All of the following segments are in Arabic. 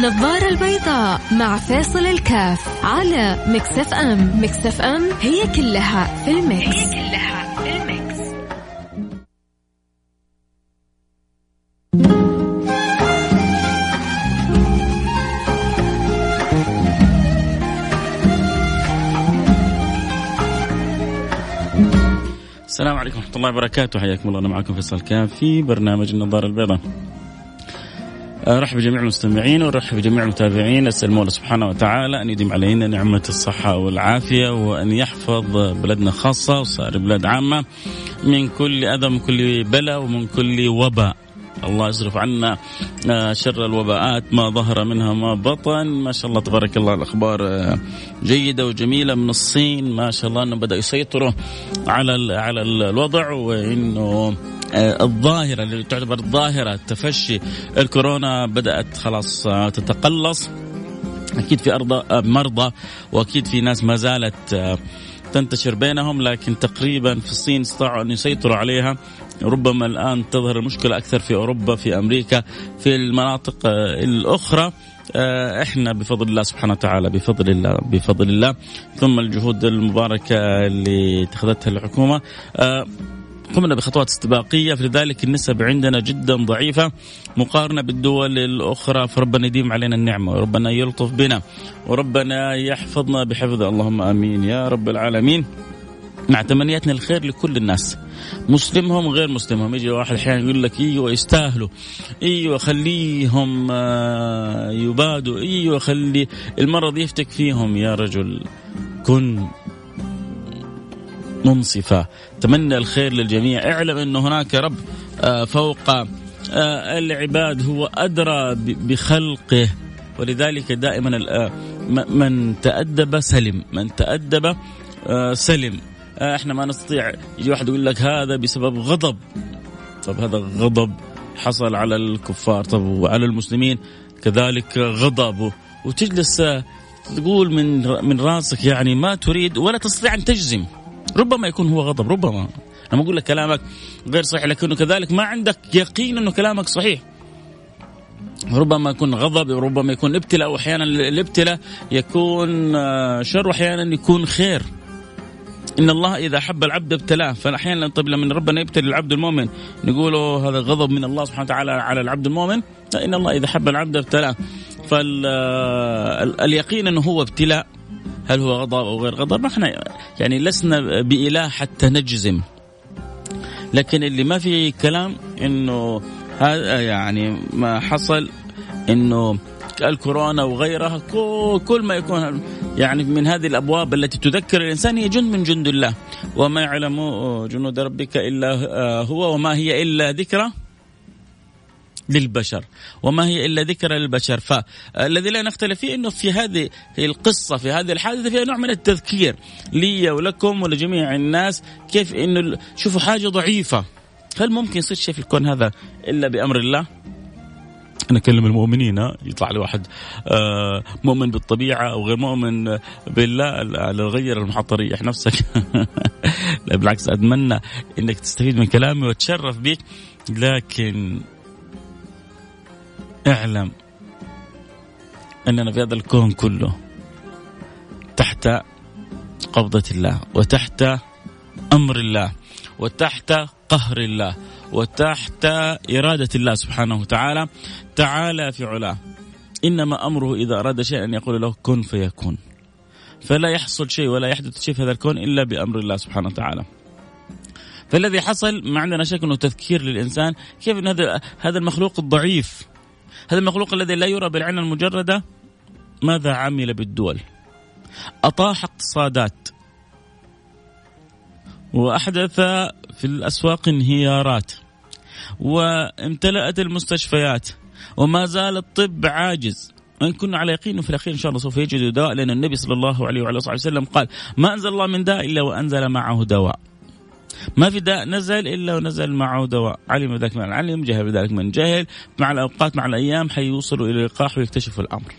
النظارة البيضاء مع فيصل الكاف على Mix FM. Mix FM هي كلها في ال mix, هي كلها في ال mix. السلام عليكم ورحمة الله وبركاته. حياكم الله. أنا معكم فيصل الكاف في برنامج النظارة البيضاء. أرحب بجميع المستمعين وأرحب بجميع المتابعين. أسأل المولى سبحانه وتعالى أن يديم علينا نعمة الصحة والعافية وأن يحفظ بلدنا خاصة وسائر البلاد عامة من كل أذى من كل بلاء ومن كل وباء. الله يصرف عنا آه، شر الوباءات ما ظهر منها ما بطن. ما شاء الله تبارك الله الأخبار آه، جيدة وجميلة من الصين. ما شاء الله أنه بدأ يسيطروا على على الوضع وإنه الظاهرة اللي تعتبر ظاهرة تفشي الكورونا بدأت خلاص تتقلص. أكيد في ارض مرضى وأكيد في ناس ما زالت تنتشر بينهم لكن تقريبا في الصين استطاعوا أن يسيطروا عليها. ربما الآن تظهر المشكلة أكثر في أوروبا في أمريكا في المناطق آه، الأخرى. آه، إحنا بفضل الله سبحانه وتعالى بفضل الله بفضل الله. ثم الجهود المباركة اللي اتخذتها الحكومة. آه، قمنا بخطوات استباقية فلذلك النسب عندنا جدا ضعيفة مقارنة بالدول الأخرى فربنا يديم علينا النعمة وربنا يلطف بنا وربنا يحفظنا بحفظه. اللهم آمين. يا رب العالمين. مع تمنياتنا الخير لكل الناس. مسلمهم غير مسلمهم. يجي واحد أحيانا يقول لك إيوه يستاهلوا إيوه خليهم آه، يبادوا إيوه خلي المرض يفتك فيهم. يا رجل كن منصفة تمنى الخير للجميع. اعلم أن هناك رب آه، فوق آه، العباد هو أدرى بخلقه. ولذلك دائما من تأدب سلم. من تأدب سلم. آه، إحنا ما نستطيع. يجي واحد يقول لك هذا بسبب غضب. طب هذا غضب حصل على الكفار. طب وعلى المسلمين. كذلك غضب. وتجلس آه، تقول من من راسك يعني ما تريد ولا تستطيع أن تجزم. ربما يكون هو غضب ربما. أنا بقول لك كلامك غير صحيح لكنه كذلك ما عندك يقين إنه كلامك صحيح. ربما يكون غضب وربما يكون ابتلاء واحيانا الابتلاء يكون آه، شر واحيانا يكون خير. إن الله إذا حب العبد ابتلاه فاحيانا طيب لما ربنا يبتلي العبد المؤمن نقول هذا غضب من الله سبحانه وتعالى على العبد المؤمن. إن الله إذا حب العبد ابتلاه. فاليقين إنه هو ابتلاء. هل هو غضب أو غير غضب؟ إحنا يعني لسنا بإله حتى نجزم. لكن اللي ما في كلام إنه هذا يعني ما حصل إنه الكورونا وغيرها كل ما يكون يعني من هذه الأبواب التي تذكر الإنسان هي جند من جند الله. وما يعلم جنود ربك إلا هو وما هي إلا ذكرى. للبشر. وما هي إلا ذكرى للبشر. فالذي لا نختلف فيه إنه في هذه القصة في هذه الحادثة فيها نوع من التذكير. لي ولكم ولجميع الناس كيف إنه شوفوا حاجة ضعيفة. هل ممكن يصير شيء في الكون هذا إلا بأمر الله؟ نكلم المؤمنين يطلع لي واحد آه، مؤمن بالطبيعة أو غير مؤمن بالله لا غير المحط ريح نفسك. لا بالعكس أتمنى إنك تستفيد من كلامي وتشرف بك. لكن اعلم أننا في هذا الكون كله تحت قبضة الله وتحت أمر الله وتحت قهر الله وتحت إرادة الله سبحانه وتعالى. تعالى في علاه. إنما أمره إذا أراد شيئا أن يقول له كن فيكون. فلا يحصل شيء ولا يحدث شيء في هذا الكون إلا بأمر الله سبحانه وتعالى. فالذي حصل ما عندنا شك أنه تذكير للإنسان كيف إن هذا هذا المخلوق الضعيف؟ هذا المخلوق الذي لا يرى بالعين المجردة؟ ماذا عمل بالدول؟ أطاح اقتصادات. وأحدث في الأسواق انهيارات. وامتلأت المستشفيات. وما زال الطب عاجز. وان كنا على يقين في الأخير إن شاء الله سوف يجد دواء لأن النبي صلى الله عليه وعلى وسلم قال ما أنزل الله من داء إلا وأنزل معه دواء. ما في داء نزل إلا ونزل معه دواء علم ذلك من العلم جهل بذلك من جهل. مع الأوقات مع الأيام حيوصلوا إلى اللقاح ويكتشفوا الأمر.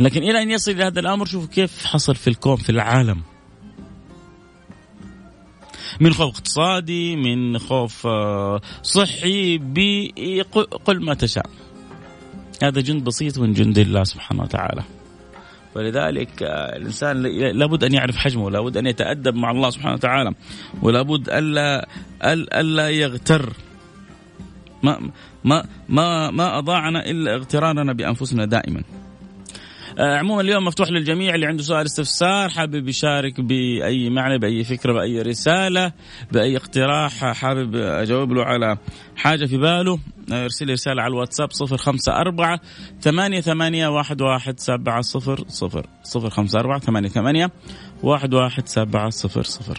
لكن إلى أن يصل إلى هذا الأمر شوفوا كيف حصل في الكون في العالم. من خوف اقتصادي من خوف آه، صحي بيئي قل ما تشاء. هذا جند بسيط من جند الله سبحانه وتعالى. ولذلك آه، الإنسان لابد أن يعرف حجمه لابد أن يتأدب مع الله سبحانه وتعالى ولابد الا ألا يغتر. ما ما ما ما أضاعنا إلا اغترارنا بأنفسنا دائما. عموما اليوم مفتوح للجميع اللي عنده سؤال استفسار حابب يشارك بأي معنى بأي فكرة بأي رسالة بأي اقتراح حابب أجاوب له على حاجة في باله ارسل رسالة على الواتساب 054 ثمانية ثمانية واحد واحد سبعة صفر صفر صفر خمسة أربعة ثمانية ثمانية واحد واحد سبعة صفر صفر.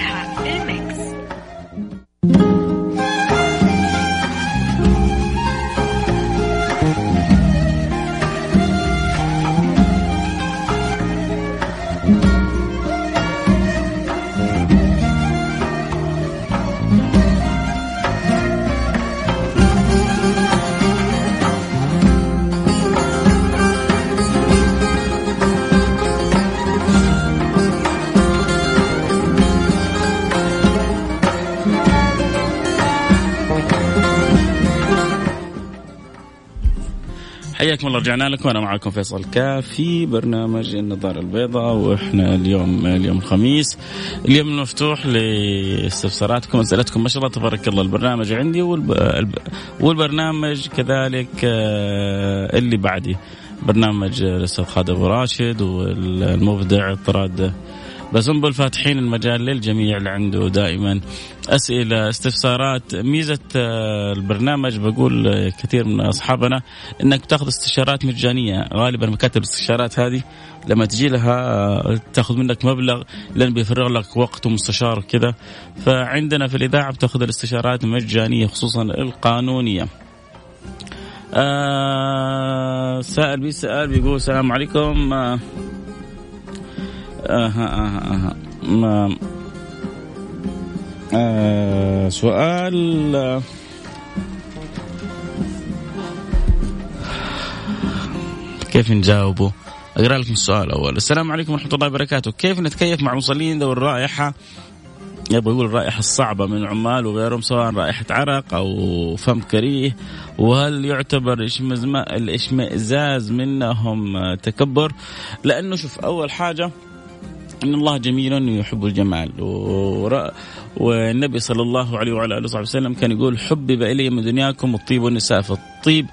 حياكم الله رجعنا لكم. وأنا معكم فيصل كاف في برنامج النظارة البيضاء وإحنا اليوم اليوم الخميس. اليوم المفتوح لاستفساراتكم واسئلتكم ما شاء الله تبارك الله البرنامج عندي والبرنامج كذلك آه، اللي بعدي. برنامج الأستاذ خالد أبو راشد والمبدع طراد بسنبل فاتحين المجال للجميع اللي عنده دائما. أسئلة استفسارات ميزة آه، البرنامج بقول كثير من أصحابنا إنك تأخذ استشارات مجانية. غالبا مكاتب الاستشارات هذه لما تجي لها آه، تأخذ منك مبلغ لأن بيفرغ لك وقت ومستشار وكذا. فعندنا في الإذاعة بتأخذ الاستشارات مجانية خصوصا القانونية. آه سائل بيسأل بيقول السلام عليكم. آه آه آه آه آه سؤال. آه كيف نجاوبه؟ أقرأ لكم السؤال اول، السلام عليكم ورحمة الله وبركاته، كيف نتكيف مع مصلين ذوي الرائحة؟ يبغى يقول الرائحة الصعبة من العمال وغيرهم سواء رائحة عرق أو فم كريه. وهل يعتبر الإشمئزاز منهم تكبر؟ لأنه شوف أول حاجة إن الله جميل يحب الجمال. والنبي صلى الله عليه وعلى آله وصحبه وسلم كان يقول حبب إلي من دنياكم الطيب والنساء فالطيب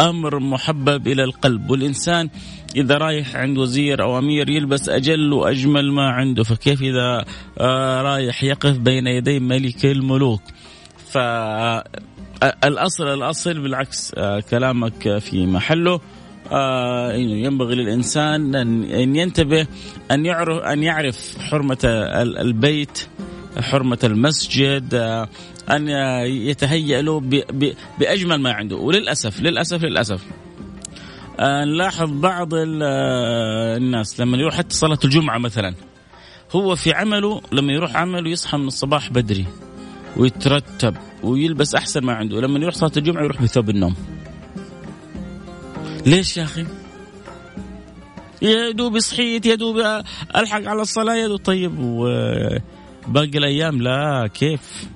أمر محبب إلى القلب. والإنسان إذا رايح عند وزير أو أمير يلبس أجل وأجمل ما عنده فكيف إذا آه، رايح يقف بين يدي ملك الملوك؟ ف الأصل الأصل بالعكس آه، كلامك في محله. آه ينبغي للإنسان ان ينتبه أن يعرف أن يعرف حرمة البيت حرمة المسجد آه أن يتهيأ له بأجمل ما عنده. وللاسف للاسف للأسف آه نلاحظ بعض آه، الناس لما يروح حتى صلاة الجمعة مثلا هو في عمله لما يروح عمله يصحى من الصباح بدري ويترتب ويلبس أحسن ما عنده. لما يروح صلاة الجمعة يروح بثوب النوم. ليش يا أخي؟ يا دوب صحيت يا دوب ألحق على الصلاة يا دوب طيب وباقي الأيام لا كيف؟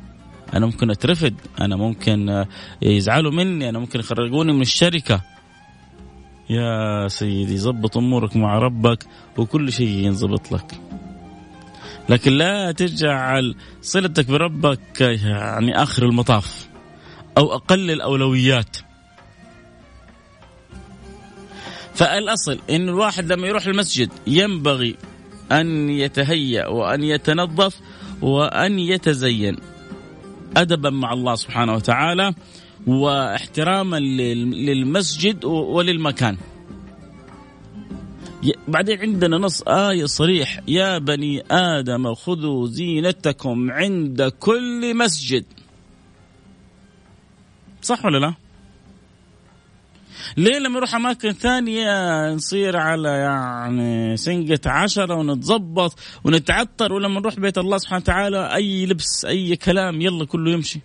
أنا ممكن أترفد أنا ممكن يزعلوا مني أنا ممكن يخرجوني من الشركة يا سيدي ظبط أمورك مع ربك وكل شيء ينضبط لك لكن لا تجعل صلتك بربك يعني آخر المطاف أو أقل الأولويات فالأصل إن الواحد لما يروح المسجد ينبغي أن يتهيأ وأن يتنظف وأن يتزين ادبا مع الله سبحانه وتعالى واحتراما للمسجد وللمكان. بعدين عندنا نص آية صريح يا بني آدم خذوا زينتكم عند كل مسجد صح ولا لا؟ ليه لما نروح أماكن ثانية نصير على يعني سنقة عشرة ونتظبط ونتعطر ولما نروح بيت الله سبحانه وتعالى أي لبس أي كلام يلا كله يمشي.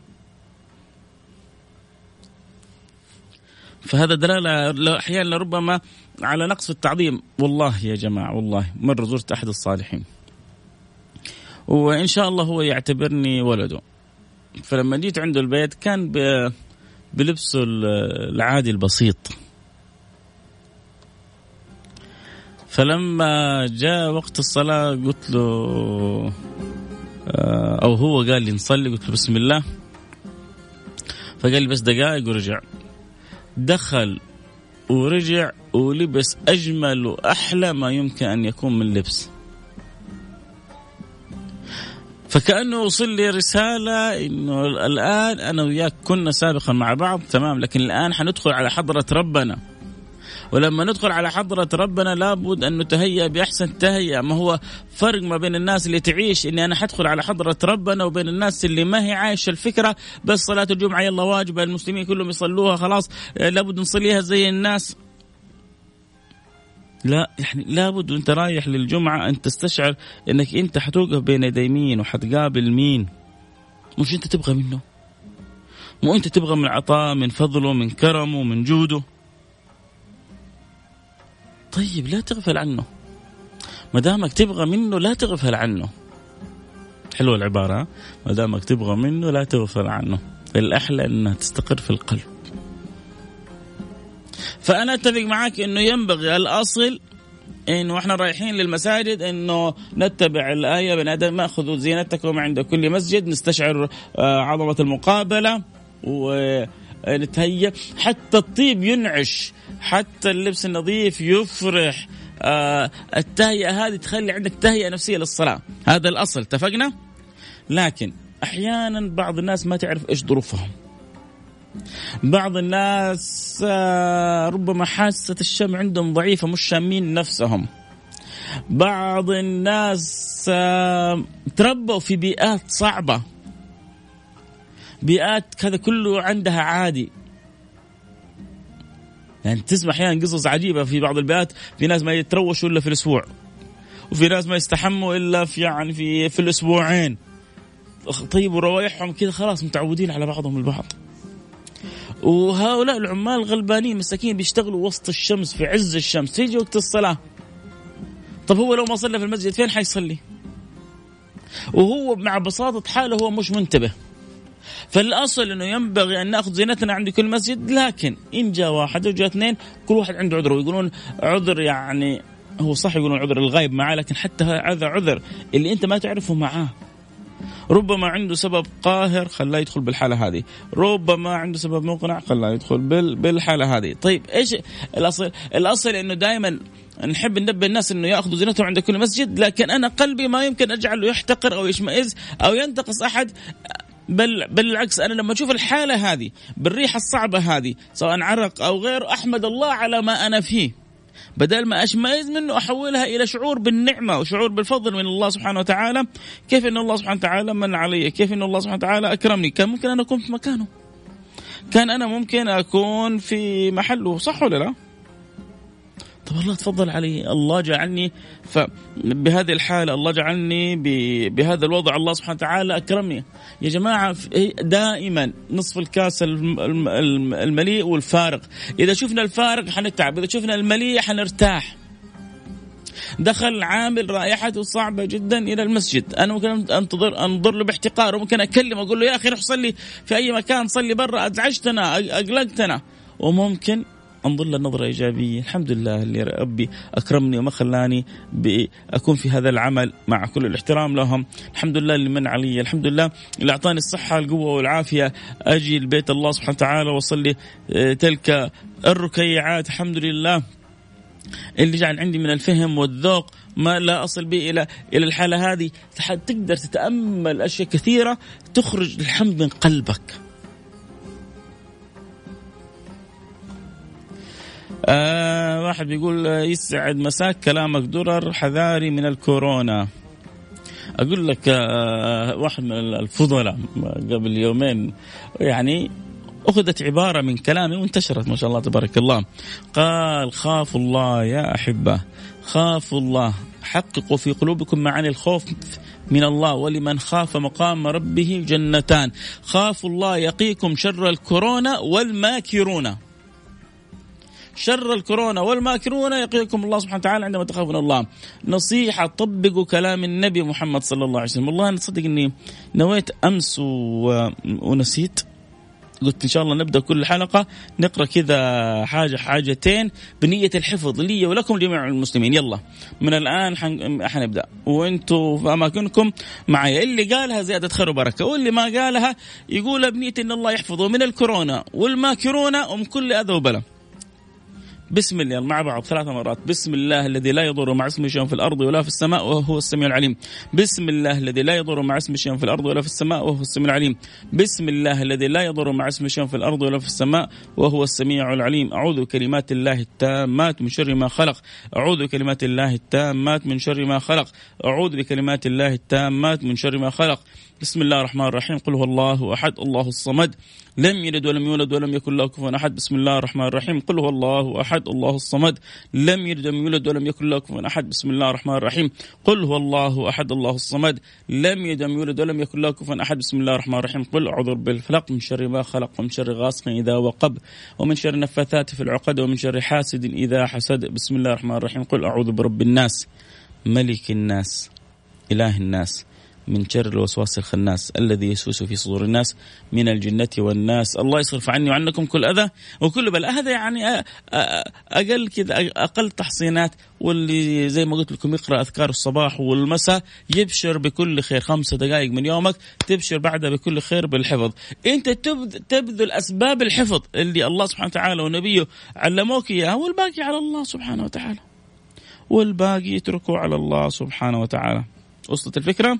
فهذا دلالة أحيانا لربما على نقص التعظيم. والله يا جماعة والله مره زرت أحد الصالحين. وإن شاء الله هو يعتبرني ولده. فلما جيت عنده البيت كان بلبسه العادي البسيط. فلما جاء وقت الصلاة قلت له آه، أو هو قال لي نصلي قلت له بسم الله. فقال لي بس دقائق ورجع. دخل ورجع ولبس أجمل وأحلى ما يمكن أن يكون من لبس. فكأنه وصل لي رسالة إنه الآن أنا وياك كنا سابقا مع بعض تمام لكن الآن حندخل على حضرة ربنا. ولما ندخل على حضرة ربنا لابد أن نتهيأ بأحسن تهيئة ما هو فرق ما بين الناس اللي تعيش إني أنا حدخل على حضرة ربنا وبين الناس اللي ما هي عايشة الفكرة بس صلاة الجمعة يلا واجبة المسلمين كلهم يصلوها خلاص لابد نصليها زي الناس. لا يعني لابد وانت رايح للجمعة أن تستشعر أنك أنت حتوقف بين يدي مين وحتقابل مين. مش أنت تبغى منه. مو أنت تبغى من عطاء من فضله من كرمه من جوده. طيب لا تغفل عنه. ما دامك تبغى منه لا تغفل عنه. حلوة العبارة ما دامك تبغى منه لا تغفل عنه. الأحلى أنها تستقر في القلب. فأنا أتفق معك أنه ينبغي الأصل انه إحنا رايحين للمساجد إنه نتبع الآية. بني آدم اخذوا زينتكم عند كل مسجد نستشعر آه، عظمة المقابلة ونتهيأ. حتى الطيب ينعش حتى اللبس النظيف يفرح. آه التهيئة هذه تخلي عندك تهيئة نفسية للصلاة. هذا الأصل. اتفقنا؟ لكن أحيانا بعض الناس ما تعرف إيش ظروفهم. بعض الناس آه ربما حاسة الشم عندهم ضعيفة مش شامين نفسهم. بعض الناس آه تربوا في بيئات صعبة. بيئات كذا كله عندها عادي. يعني تسمع أحيانا قصص عجيبة في بعض البيئات في ناس ما يتروشوا إلا في الأسبوع. وفي ناس ما يستحموا إلا في يعني في في الأسبوعين. طيب وروايحهم كذا خلاص متعودين على بعضهم البعض. وهؤلاء العمال غلبانين مساكين بيشتغلوا وسط الشمس في عز الشمس. تيجي وقت الصلاة. طب هو لو ما صلى في المسجد فين حيصلي؟ وهو مع بساطة حاله هو مش منتبه. فالأصل إنه ينبغي أن نأخذ زينتنا عند كل مسجد لكن إن جاء واحد وجاء اثنين كل واحد عنده عذر. ويقولون عذر يعني هو صح يقولون عذر الغايب معاه لكن حتى هذا عذر اللي أنت ما تعرفه معاه. ربما عنده سبب قاهر خلاه يدخل بالحالة هذه. ربما عنده سبب مقنع خلاه يدخل بال بالحالة هذه. طيب إيش الأصل؟ الأصل أنه دائما نحب ننبه الناس إنه يأخذوا زينتهم عند كل مسجد لكن أنا قلبي ما يمكن أجعله يحتقر أو يشمئز أو ينتقص أحد. بل بالعكس أنا لما أشوف الحالة هذه بالريحة الصعبة هذه سواء عرق أو غيره أحمد الله على ما أنا فيه. بدل ما أشمئز منه أحولها إلى شعور بالنعمة وشعور بالفضل من الله سبحانه وتعالى كيف إن الله سبحانه وتعالى من علي؟ كيف إن الله سبحانه وتعالى أكرمني؟ كان ممكن أنا أكون في مكانه. كان أنا ممكن أكون في محله صح ولا لا؟ طب الله تفضل علي. الله جعلني بهذه الحالة الله جعلني بهذا الوضع. الله سبحانه وتعالى أكرمني. يا جماعة دائما نصف الكاس المليء والفارق. إذا شفنا الفارق حنتعب إذا شفنا المليء حنرتاح. دخل عامل رائحته صعبة جدا إلى المسجد. أنا ممكن انتظر أنظر له باحتقار وممكن أكلمه أقول له يا أخي روح صلي في أي مكان صلي برا أزعجتنا أقلقتنا. وممكن انظر له نظره ايجابيه، الحمد لله اللي ربي أكرمني وما خلاني اكون في هذا العمل مع كل الاحترام لهم، الحمد لله اللي من علي، الحمد لله اللي أعطاني الصحة القوة والعافية. أجي لبيت الله سبحانه وتعالى وأصلي آه، تلك الركيعات. الحمد لله اللي جعل عندي من الفهم والذوق ما لا أصل به إلى إلى الحالة هذه. تقدر تتأمل أشياء كثيرة تخرج الحمد من قلبك. آه واحد بيقول يسعد مساك كلامك درر حذاري من الكورونا. أقول لك آه واحد من الفضلاء قبل يومين يعني أخذت عبارة من كلامي وانتشرت ما شاء الله تبارك الله. قال خافوا الله يا أحبة خافوا الله حققوا في قلوبكم معاني الخوف من الله ولمن خاف مقام ربه جنتان. خافوا الله يقيكم شر الكورونا والماكرون. شر الكورونا والماكرون يقيكم الله سبحانه وتعالى عندما تخافون الله. نصيحة طبقوا كلام النبي محمد صلى الله عليه وسلم. والله أنا تصدق أني نويت أمس ونسيت. قلت إن شاء الله نبدأ كل حلقة نقرأ كذا حاجة حاجتين بنية الحفظ لي ولكم جميع المسلمين. يلا من الآن حنبدأ. وأنتم في أماكنكم معي. اللي قالها زيادة خير وبركة. واللي ما قالها يقولها بنية إن الله يحفظه. من الكورونا والماكرونه ومن كل أذى وبلاء. بسم الله مع بعض ثلاث مرات. بسم الله الذي لا يضر مع اسمه شيء في الأرض ولا في السماء وهو السميع العليم. بسم الله الذي لا يضر مع اسمه شيء في الأرض ولا في السماء وهو السميع العليم. بسم الله الذي لا يضر مع اسمه شيء في الأرض ولا في السماء وهو السميع العليم. أعوذ بكلمات الله التامات من شر ما خلق. أعوذ بكلمات الله التامات من شر ما خلق. أعوذ بكلمات الله التامات من شر ما خلق. بسم الله الرحمن الرحيم. قل هو الله أحد الله الصمد. لم يلد ولم يولد ولم يكن له كفوا أحد. بسم الله الرحمن الرحيم. قل هو الله أحد الله الصمد. لم يلد ولم يولد ولم يكن له كفوا أحد. بسم الله الرحمن الرحيم. قل هو الله أحد الله الصمد. لم يلد ولم يولد ولم يكن له كفوا أحد. بسم الله الرحمن الرحيم. قل أعوذ بالفلق من شر ما خلق ومن شر غاسق إذا وقب. ومن شر النفاثات في العقد. ومن شر حاسد إذا حسد. بسم الله الرحمن الرحيم. قل أعوذ برب الناس ملك الناس إله الناس. من شر الوسواس الخناس الذي يسوس في صدور الناس من الجنة والناس. الله يصرف عني وعنكم كل أذى وكل بلاء. هذا يعني أقل كذا أقل تحصينات واللي زي ما قلت لكم يقرأ أذكار الصباح والمساء يبشر بكل خير. خمسة دقائق من يومك تبشر بعدها بكل خير بالحفظ. أنت تبذل أسباب الحفظ اللي الله سبحانه وتعالى ونبيه علموك إياها والباقي على الله سبحانه وتعالى. والباقي اتركوا على الله سبحانه وتعالى. وصلت الفكرة؟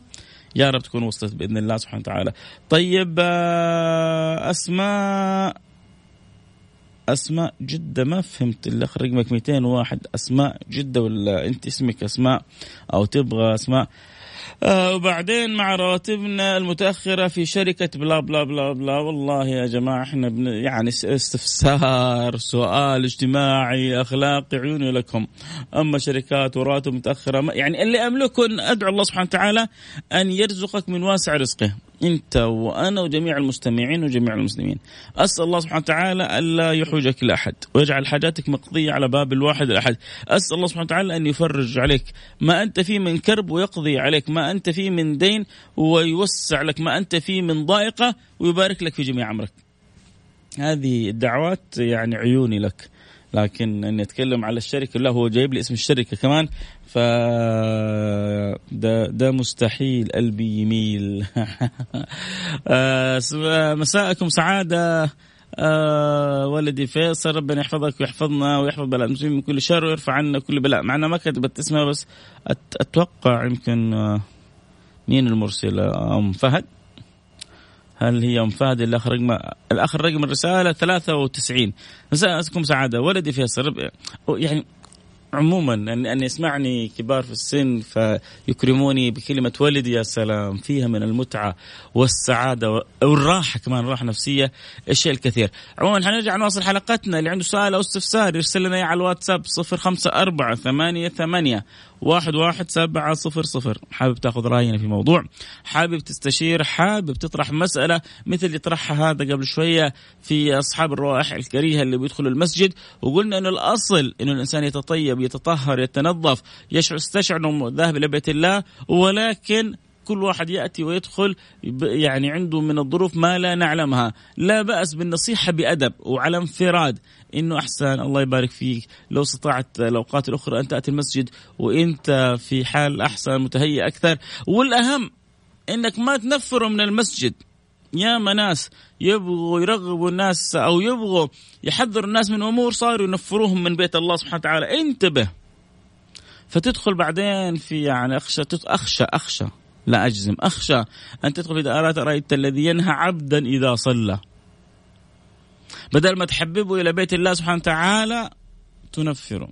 يا رب تكون وصلت بإذن الله سبحانه وتعالى. طيب آه، أسماء أسماء جدة ما فهمت الاخ رقمك 201 أسماء جدة ولا أنت اسمك أسماء أو تبغى أسماء وبعدين مع رواتبنا المتأخرة في شركة بلا بلا بلا بلا. والله يا جماعة إحنا يعني استفسار سؤال اجتماعي أخلاقي عيوني لكم. أما شركات وراتب متأخرة يعني اللي أملكه أدعو الله سبحانه وتعالى أن يرزقك من واسع رزقه. أنت وأنا وجميع المستمعين وجميع المسلمين. أسأل الله سبحانه وتعالى ألا يحوجك لاحد ويجعل حاجاتك مقضية على باب الواحد الأحد. أسأل الله سبحانه وتعالى أن يفرج عليك ما أنت فيه من كرب ويقضي عليك ما أنت فيه من دين ويوسع لك ما أنت فيه من ضائقة ويبارك لك في جميع أمرك. هذه الدعوات يعني عيوني لك. لكن إني أتكلم على الشركة لا هو جايب لي اسم الشركة كمان. ف ده ده مستحيل قلبي يميل. آه، مساءكم سعادة. آه ولدي فيصل ربنا يحفظك ويحفظنا ويحفظ بلاء المسلمين من كل شر ويرفع عنا كل بلاء. معنا ما كتبت اسمها بس أتوقع يمكن آه مين المرسلة؟ أم فهد؟ هل هي أم فهد الاخ رقم الاخ رقم الرسالة 93 مساءكم سعادة. ولدي فيصل يعني عموما ان أن يسمعني كبار في السن فيكرموني بكلمة ولدي يا سلام فيها من المتعة والسعادة والراحة كمان راحة نفسية الشيء الكثير. عموما حنرجع نواصل حلقتنا اللي عنده سؤال أو استفسار يرسل لنا على الواتساب 054 ثمانية ثمانية واحد واحد سبعة صفر صفر. حابب تاخذ رأينا في موضوع؟ حابب تستشير؟ حابب تطرح مسألة مثل اللي طرحها هذا قبل شوية في أصحاب الروائح الكريهة اللي بيدخلوا المسجد وقلنا أنه الأصل أنه الإنسان يتطيب يتطهر يتنظف يستشعر أنه ذاهب إلى بيت الله ولكن كل واحد يأتي ويدخل يعني عنده من الظروف ما لا نعلمها. لا بأس بالنصيحة بأدب وعلى انفراد. إنه أحسن. الله يبارك فيك. لو استطعت الأوقات الأخرى أن تأتي المسجد وإنت في حال أحسن متهيئ أكثر. والأهم إنك ما تنفره من المسجد. يا ناس يبغوا يرغبوا الناس أو يبغوا يحذروا الناس من أمور صاروا ينفروهم من بيت الله سبحانه وتعالى. انتبه. فتدخل بعدين في يعني أخشى أخشى أخشى. لا أجزم أخشى أن تدخل في دائرات رأيت الذي ينهى عبدا إذا صلى. بدل ما تحببه إلى بيت الله سبحانه وتعالى تنفره.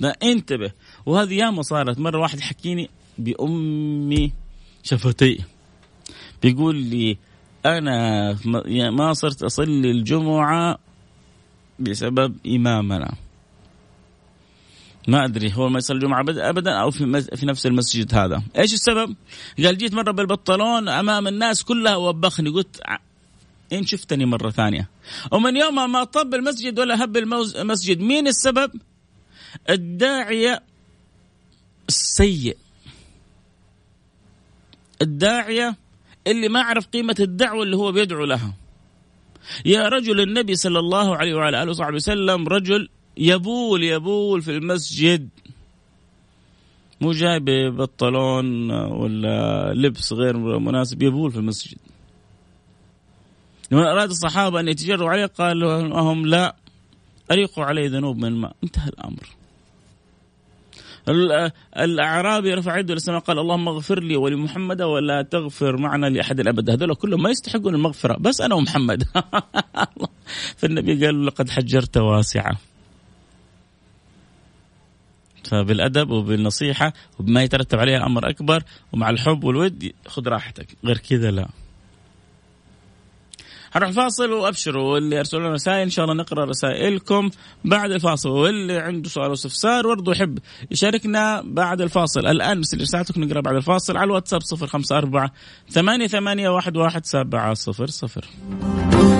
لا انتبه. وهذه ياما صارت. مرة واحد يحكيني بأمي شفتي. بيقول لي أنا ما صرت أصلي الجمعة بسبب إمامنا. ما أدري هو ما يصلي الجمعة ابدا أو في في نفس المسجد هذا. إيش السبب؟ قال جيت مرة بالبنطلون أمام الناس كلها وبخني. قلت إن شفتني مرة ثانية. ومن يوم ما طب المسجد ولا هب المسجد مين السبب؟ الداعية السيء. الداعية اللي ما عرف قيمة الدعوة اللي هو بيدعو لها. يا رجل النبي صلى الله عليه وعلى آله وصحبه وسلم رجل يبول يبول في المسجد. مو جاي ببنطلون ولا لبس غير مناسب يبول في المسجد. لما أراد الصحابة أن يتجروا عليه قالوا لهم لا أريقوا عليه ذنوب من الماء انتهى الأمر. الأعرابي رفع يده للسماء قال اللهم اغفر لي ولمحمد ولا تغفر معنا لأحد ابدا هذول كلهم ما يستحقون المغفرة بس أنا ومحمد. فالنبي قال لقد حجرت واسعة. فبالأدب وبالنصيحة وبما يترتب عليها أمر أكبر ومع الحب والود خذ راحتك. غير كذا لا. هنروح فاصل وأبشروا واللي ارسلوا لنا رسائل إن شاء الله نقرأ رسائلكم بعد الفاصل. واللي عنده سؤال واستفسار برضه يحب يشاركنا بعد الفاصل. الآن بس رسالتك نقرأ بعد الفاصل على الواتساب 054 88 11700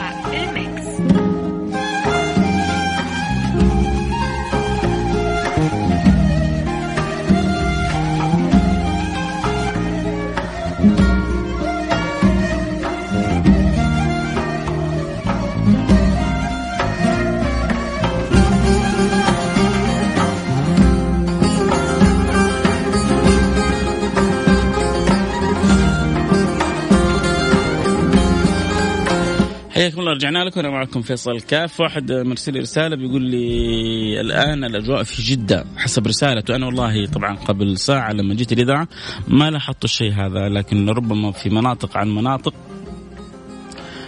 حياكم الله رجعنا لكم أنا معكم فيصل كاف واحد مرسل رسالة بيقول لي الآن الأجواء في جدة حسب رسالته. أنا والله طبعا قبل ساعة لما جيت الإذاعة ما لاحظت الشيء هذا لكن ربما في مناطق عن مناطق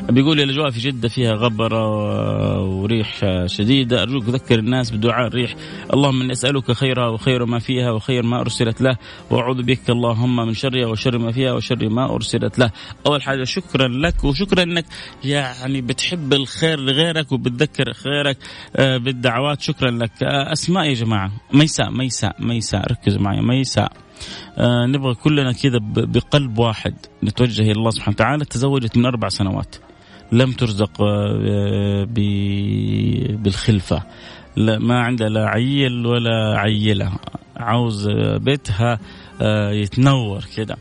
بيقول الاجواء في جدة فيها غبرة وريح شديده أرجوك ذكر الناس بدعاء الريح. اللهم نسالك خيرها وخير ما فيها وخير ما أرسلت له. وأعوذ بك اللهم من شرها وشر ما فيها وشر ما أرسلت له. أول حاجة شكرا لك وشكرا إنك يعني بتحب الخير لغيرك وبتذكر خيرك آه، بالدعوات. شكرا لك. آه، أسماء يا جماعة. ميساء ميساء ميساء. ركزوا معي. ميساء. آه نبغى كلنا كذا بقلب واحد نتوجه إلى الله سبحانه وتعالى. تزوجت من أربع سنوات. لم ترزق آه، بالخلفة. ما عندها لا عيل ولا عيلة. عاوز بيتها آه، يتنور كده.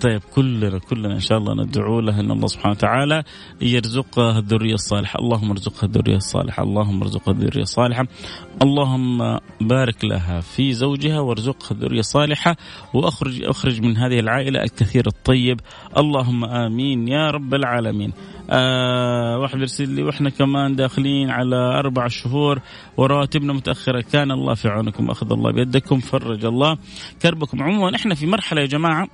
طيب كلنا كلنا إن شاء الله ندعو له إن الله سبحانه وتعالى يرزقها الذرية الصالحة، اللهم ارزقها الذرية الصالحة، اللهم ارزقها الذرية الصالحة، اللهم بارك لها في زوجها وارزقها الذرية الصالحة واخرج أخرج من هذه العائلة الكثير الطيب، اللهم آمين يا رب العالمين. آه واحد يرسل لي وإحنا كمان داخلين على أربع شهور ورواتبنا متأخرة. كان الله في عونكم أخذ الله بيدكم فرج الله كربكم. عموما إحنا في مرحلة يا جماعة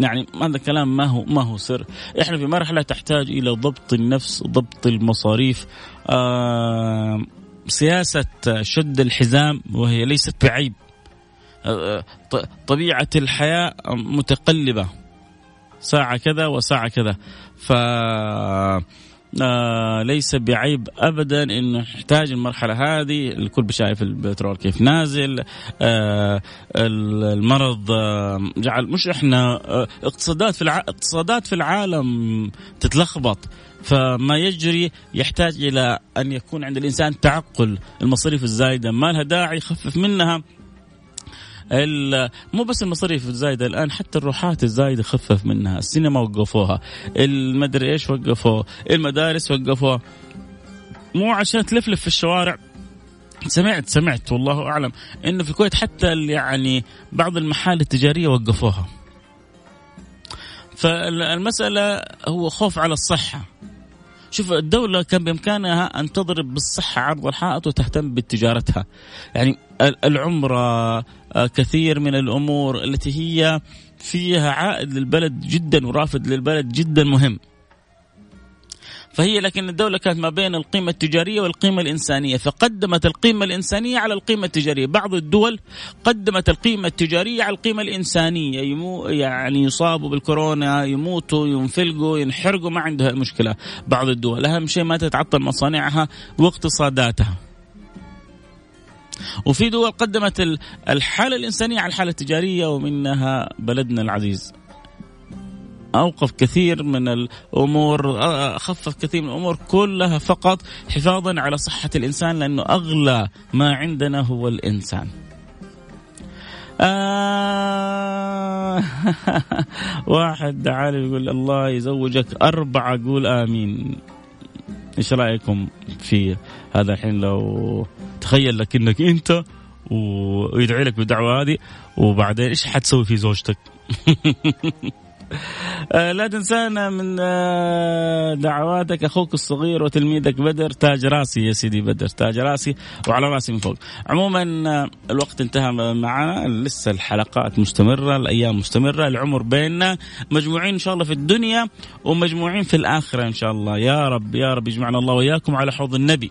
يعني هذا الكلام ما هو ما هو سر. إحنا في مرحلة تحتاج إلى ضبط النفس ضبط المصاريف. آه سياسة شد الحزام وهي ليست بعيب. آه طبيعة الحياة متقلبة. ساعة كذا وساعة كذا. ف آه ليس بعيب ابدا انه نحتاج المرحلة هذه. الكل شايف البترول كيف نازل. آه المرض آه جعل مش إحنا آه اقتصادات في الع... اقتصادات في العالم تتلخبط. فما يجري يحتاج إلى أن يكون عند الإنسان تعقل. المصاريف الزايدة ما لها داعي يخفف منها. مو بس المصاريف الزايدة الآن حتى الروحات الزايدة خفف منها. السينما وقفوها المدري إيش وقفوه المدارس وقفوها مو عشان تلفلف في الشوارع. سمعت سمعت والله أعلم إنه في الكويت حتى يعني بعض المحال التجارية وقفوها. فالمسألة هو خوف على الصحة. شوف الدولة كان بإمكانها أن تضرب بالصحة عرض الحائط وتهتم بتجارتها. يعني العمرة آه، كثير من الأمور التي هي فيها عائد للبلد جدا ورافد للبلد جدا مهم. فهي لكن الدولة كانت ما بين القيمة التجارية والقيمة الإنسانية فقدمت القيمة الإنسانية على القيمة التجارية. بعض الدول قدمت القيمة التجارية على القيمة الإنسانية. يمو يعني يصابوا بالكورونا يموتوا ينفلقوا ينحرقوا ما عندها مشكلة بعض الدول أهم شيء ما تتعطل مصانعها واقتصاداتها وفي دول قدمت الحالة الإنسانية على الحالة التجارية ومنها بلدنا العزيز. أوقف كثير من الأمور خفف كثير من الأمور كلها فقط حفاظا على صحة الإنسان لأنه أغلى ما عندنا هو الإنسان. آه واحد دعالي يقول الله يزوجك أربعة قول آمين. إيش رأيكم في هذا الحين؟ لو تخيل لك إنك أنت ويدعي لك بالدعوة هذه وبعدين إيش حتسوي في زوجتك؟ لا تنسانا من آه، دعواتك أخوك الصغير وتلميذك بدر. تاج راسي يا سيدي بدر تاج راسي وعلى راسي من فوق. عموما آه، الوقت انتهى معنا. لسه الحلقات مستمرة الأيام مستمرة العمر بيننا. مجموعين إن شاء الله في الدنيا ومجموعين في الآخرة إن شاء الله. يا رب يا رب يجمعنا الله وإياكم على حوض النبي.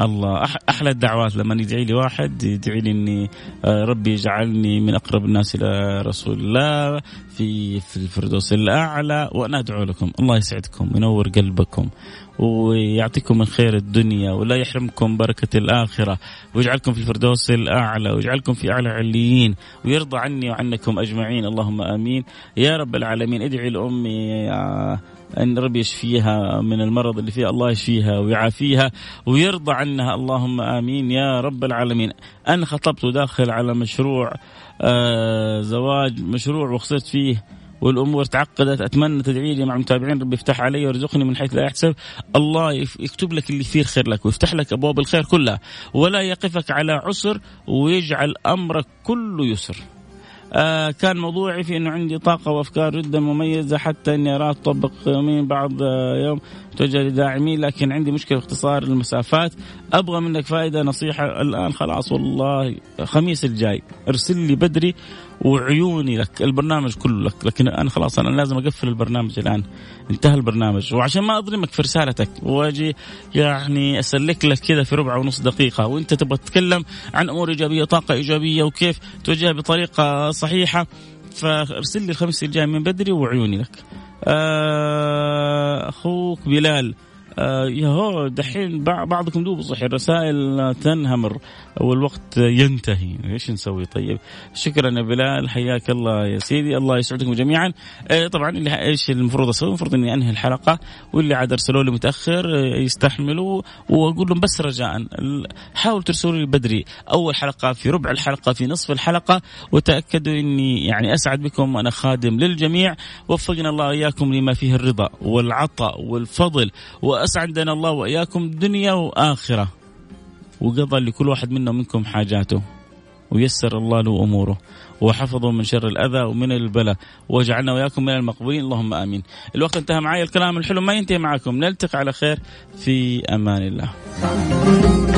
الله. أحلى الدعوات لما يدعي لي واحد يدعي لي إني آه، ربي يجعلني من أقرب الناس إلى رسول الله في في الفردوس الأعلى وأنا أدعو لكم. الله يسعدكم وينور قلبكم ويعطيكم من خير الدنيا ولا يحرمكم بركة الآخرة ويجعلكم في الفردوس الأعلى ويجعلكم في أعلى عليين ويرضى عني وعنكم أجمعين. اللهم آمين. يا رب العالمين ادعي لأمي أن ربي يشفيها من المرض اللي فيها الله يشفيها ويعافيها ويرضى عنها. اللهم آمين يا رب العالمين. أنا خطبت وداخل على مشروع آه زواج مشروع وخسرت فيه والأمور تعقدت. أتمنى تدعي لي مع المتابعين. ربي يفتح علي ويرزقني من حيث لا يحتسب الله يكتب لك اللي فيه الخير لك ويفتح لك أبواب الخير كلها. ولا يقفك على عسر ويجعل أمرك كله يسر. آه كان موضوعي في إنه عندي طاقة وأفكار جدا مميزة حتى إني ارى اطبق من بعض آه يوم توجه لداعمين لكن عندي مشكلة في اختصار المسافات. أبغى منك فائدة نصيحة الآن خلاص والله خميس الجاي أرسل لي بدري وعيوني لك البرنامج كله لك لكن أنا خلاص أنا لازم أقفل البرنامج الآن. انتهى البرنامج وعشان ما اظلمك في رسالتك وأجي يعني أسلك لك كذا في ربع ونص دقيقة وأنت تبغى تتكلم عن أمور إيجابية طاقة إيجابية وكيف توجهها بطريقة صحيحة. فارسل لي الخميس الجاي من بدري وعيوني لك. آه، أخوك بلال آه يا دحين بعضكم دوب صحي الرسائل تنهمر والوقت ينتهي. إيش نسوي؟ طيب شكرا يا بلال حياك الله يا سيدي الله يسعدكم جميعا. آه طبعا اللي إيش المفروض أسوي؟ المفروض إني أنهي الحلقة واللي عاد أرسلوا لي متأخر آه، يستحملوا وأقول لهم بس رجاء حاولوا ترسلوا لي بدري أول حلقة في ربع الحلقة في نصف الحلقة وتأكدوا إني يعني أسعد بكم وأنا خادم للجميع. وفقنا الله واياكم لما فيه الرضا والعطاء والفضل واسعدنا الله وإياكم دنيا وآخرة. وقضى لكل واحد منا ومنكم حاجاته. ويسر الله له أموره. وحفظه من شر الأذى ومن البلاء. واجعلنا وإياكم من المقبولين. اللهم آمين. الوقت انتهى معي الكلام الحلو ما ينتهي معكم نلتقي على خير في أمان الله.